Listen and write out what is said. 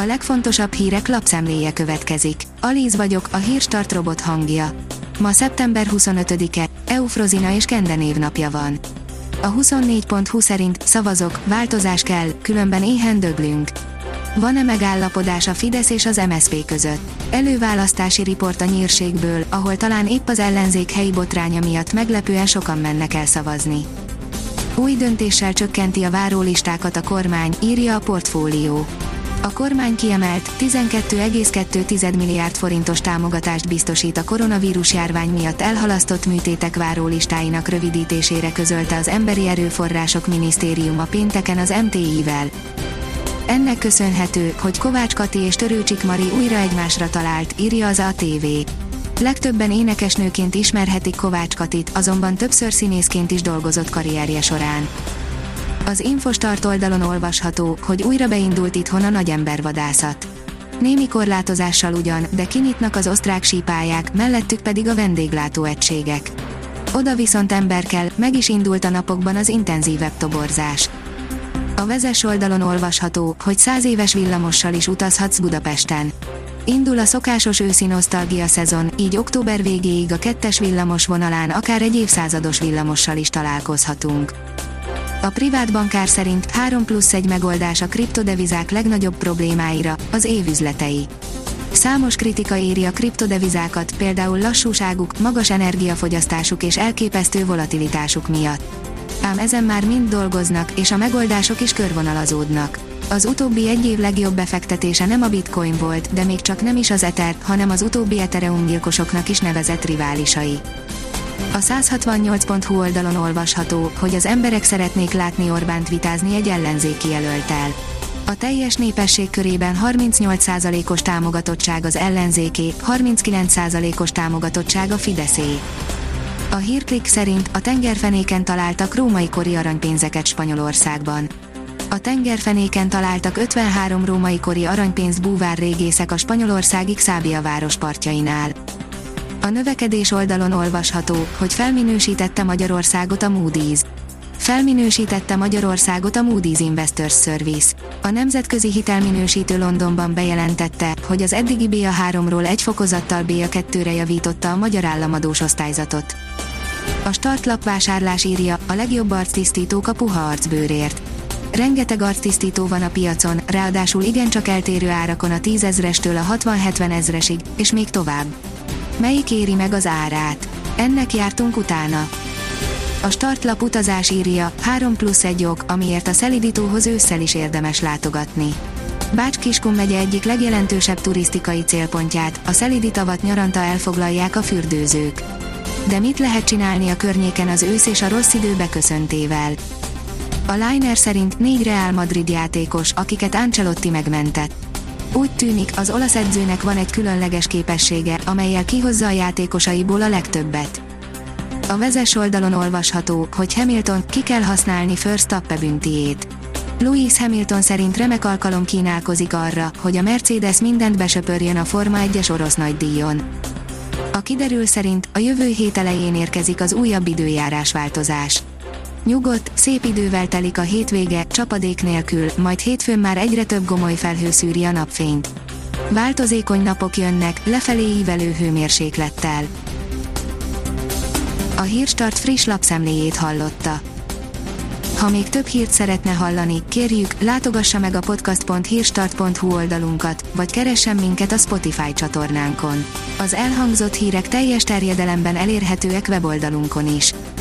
A legfontosabb hírek lapszemléje következik. Alíz vagyok, a hírstart robot hangja. Ma szeptember 25-e, Eufrozina és Kende névnapja van. A 24.20 szerint szavazok, változás kell, különben éhen döglünk. Van-e megállapodás a Fidesz és az MSZP között? Előválasztási riport a nyírségből, ahol talán épp az ellenzék helyi botránya miatt meglepően sokan mennek el szavazni. Új döntéssel csökkenti a várólistákat a kormány, írja a portfólió. A kormány kiemelt 12,2 milliárd forintos támogatást biztosít a koronavírus járvány miatt elhalasztott műtétek várólistáinak rövidítésére közölte az Emberi Erőforrások Minisztériuma pénteken az MTI-vel. Ennek köszönhető, hogy Kovács Kati és Törőcsik Mari újra egymásra talált, írja az ATV. Legtöbben énekesnőként ismerhetik Kovács Katit, azonban többször színészként is dolgozott karrierje során. Az Infostart oldalon olvasható, hogy újra beindult itthon a nagyembervadászat. Némi korlátozással ugyan, de kinyitnak az osztrák sípályák, mellettük pedig a vendéglátó egységek. Oda viszont ember kell, meg is indult a napokban az intenzívebb toborzás. A vezes oldalon olvasható, hogy száz éves villamossal is utazhatsz Budapesten. Indul a szokásos őszi nosztalgia szezon, így október végéig a kettes villamos vonalán akár egy évszázados villamossal is találkozhatunk. A privát bankár szerint 3 plusz 1 megoldás a kriptodevizák legnagyobb problémáira, az évüzletei. Számos kritika éri a kriptodevizákat, például lassúságuk, magas energiafogyasztásuk és elképesztő volatilitásuk miatt. Ám ezen már mind dolgoznak, és a megoldások is körvonalazódnak. Az utóbbi egy év legjobb befektetése nem a bitcoin volt, de még csak nem is az Ether, hanem az utóbbi Ethereum gyilkosoknak is nevezett riválisai. A 168.hu oldalon olvasható, hogy az emberek szeretnék látni Orbánt vitázni egy ellenzéki jelöltel. A teljes népesség körében 38%-os támogatottság az ellenzéké, 39%-os támogatottság a Fideszé. A hírklik szerint a tengerfenéken találtak római kori aranypénzeket Spanyolországban. A tengerfenéken találtak 53 római kori aranypénz búvár régészek a spanyolországi Xábia város partjainál. A növekedés oldalon olvasható, hogy felminősítette Magyarországot a Moody's. Felminősítette Magyarországot a Moody's Investors Service. A nemzetközi hitelminősítő Londonban bejelentette, hogy az eddigi BA3-ról egy fokozattal BA2-re javította a magyar államadós osztályzatot. A startlap vásárlás írja, a legjobb arctisztítók a puha arcbőrért. Rengeteg arctisztító van a piacon, ráadásul igencsak eltérő árakon a 10 ezrestől a 60-70 ezresig, és még tovább. Melyik éri meg az árát? Ennek jártunk utána. A startlap utazás írja, 3 plusz egy ok, amiért a szelidítóhoz ősszel is érdemes látogatni. Bács-Kiskun megye egyik legjelentősebb turisztikai célpontját, a szelidi tavat nyaranta elfoglalják a fürdőzők. De mit lehet csinálni a környéken az ősz és a rossz idő beköszöntével? A Liner szerint négy Real Madrid játékos, akiket Ancelotti megmentett. Úgy tűnik, az olasz edzőnek van egy különleges képessége, amelyel kihozza a játékosaiból a legtöbbet. A vezes oldalon olvasható, hogy Hamilton ki kell használni First Tappe büntijét. Louis Hamilton szerint remek alkalom kínálkozik arra, hogy a Mercedes mindent besöpörjön a Forma 1-es orosz nagydíjon. A kiderül szerint a jövő hét elején érkezik az újabb időjárás változás. Nyugodt, szép idővel telik a hétvége, csapadék nélkül, majd hétfőn már egyre több gomoly felhő szűri a napfényt. Változékony napok jönnek, lefelé ívelő hőmérséklettel. A Hírstart friss lapszemléjét hallotta. Ha még több hírt szeretne hallani, kérjük, látogassa meg a podcast.hírstart.hu oldalunkat, vagy keressen minket a Spotify csatornánkon. Az elhangzott hírek teljes terjedelemben elérhetőek weboldalunkon is.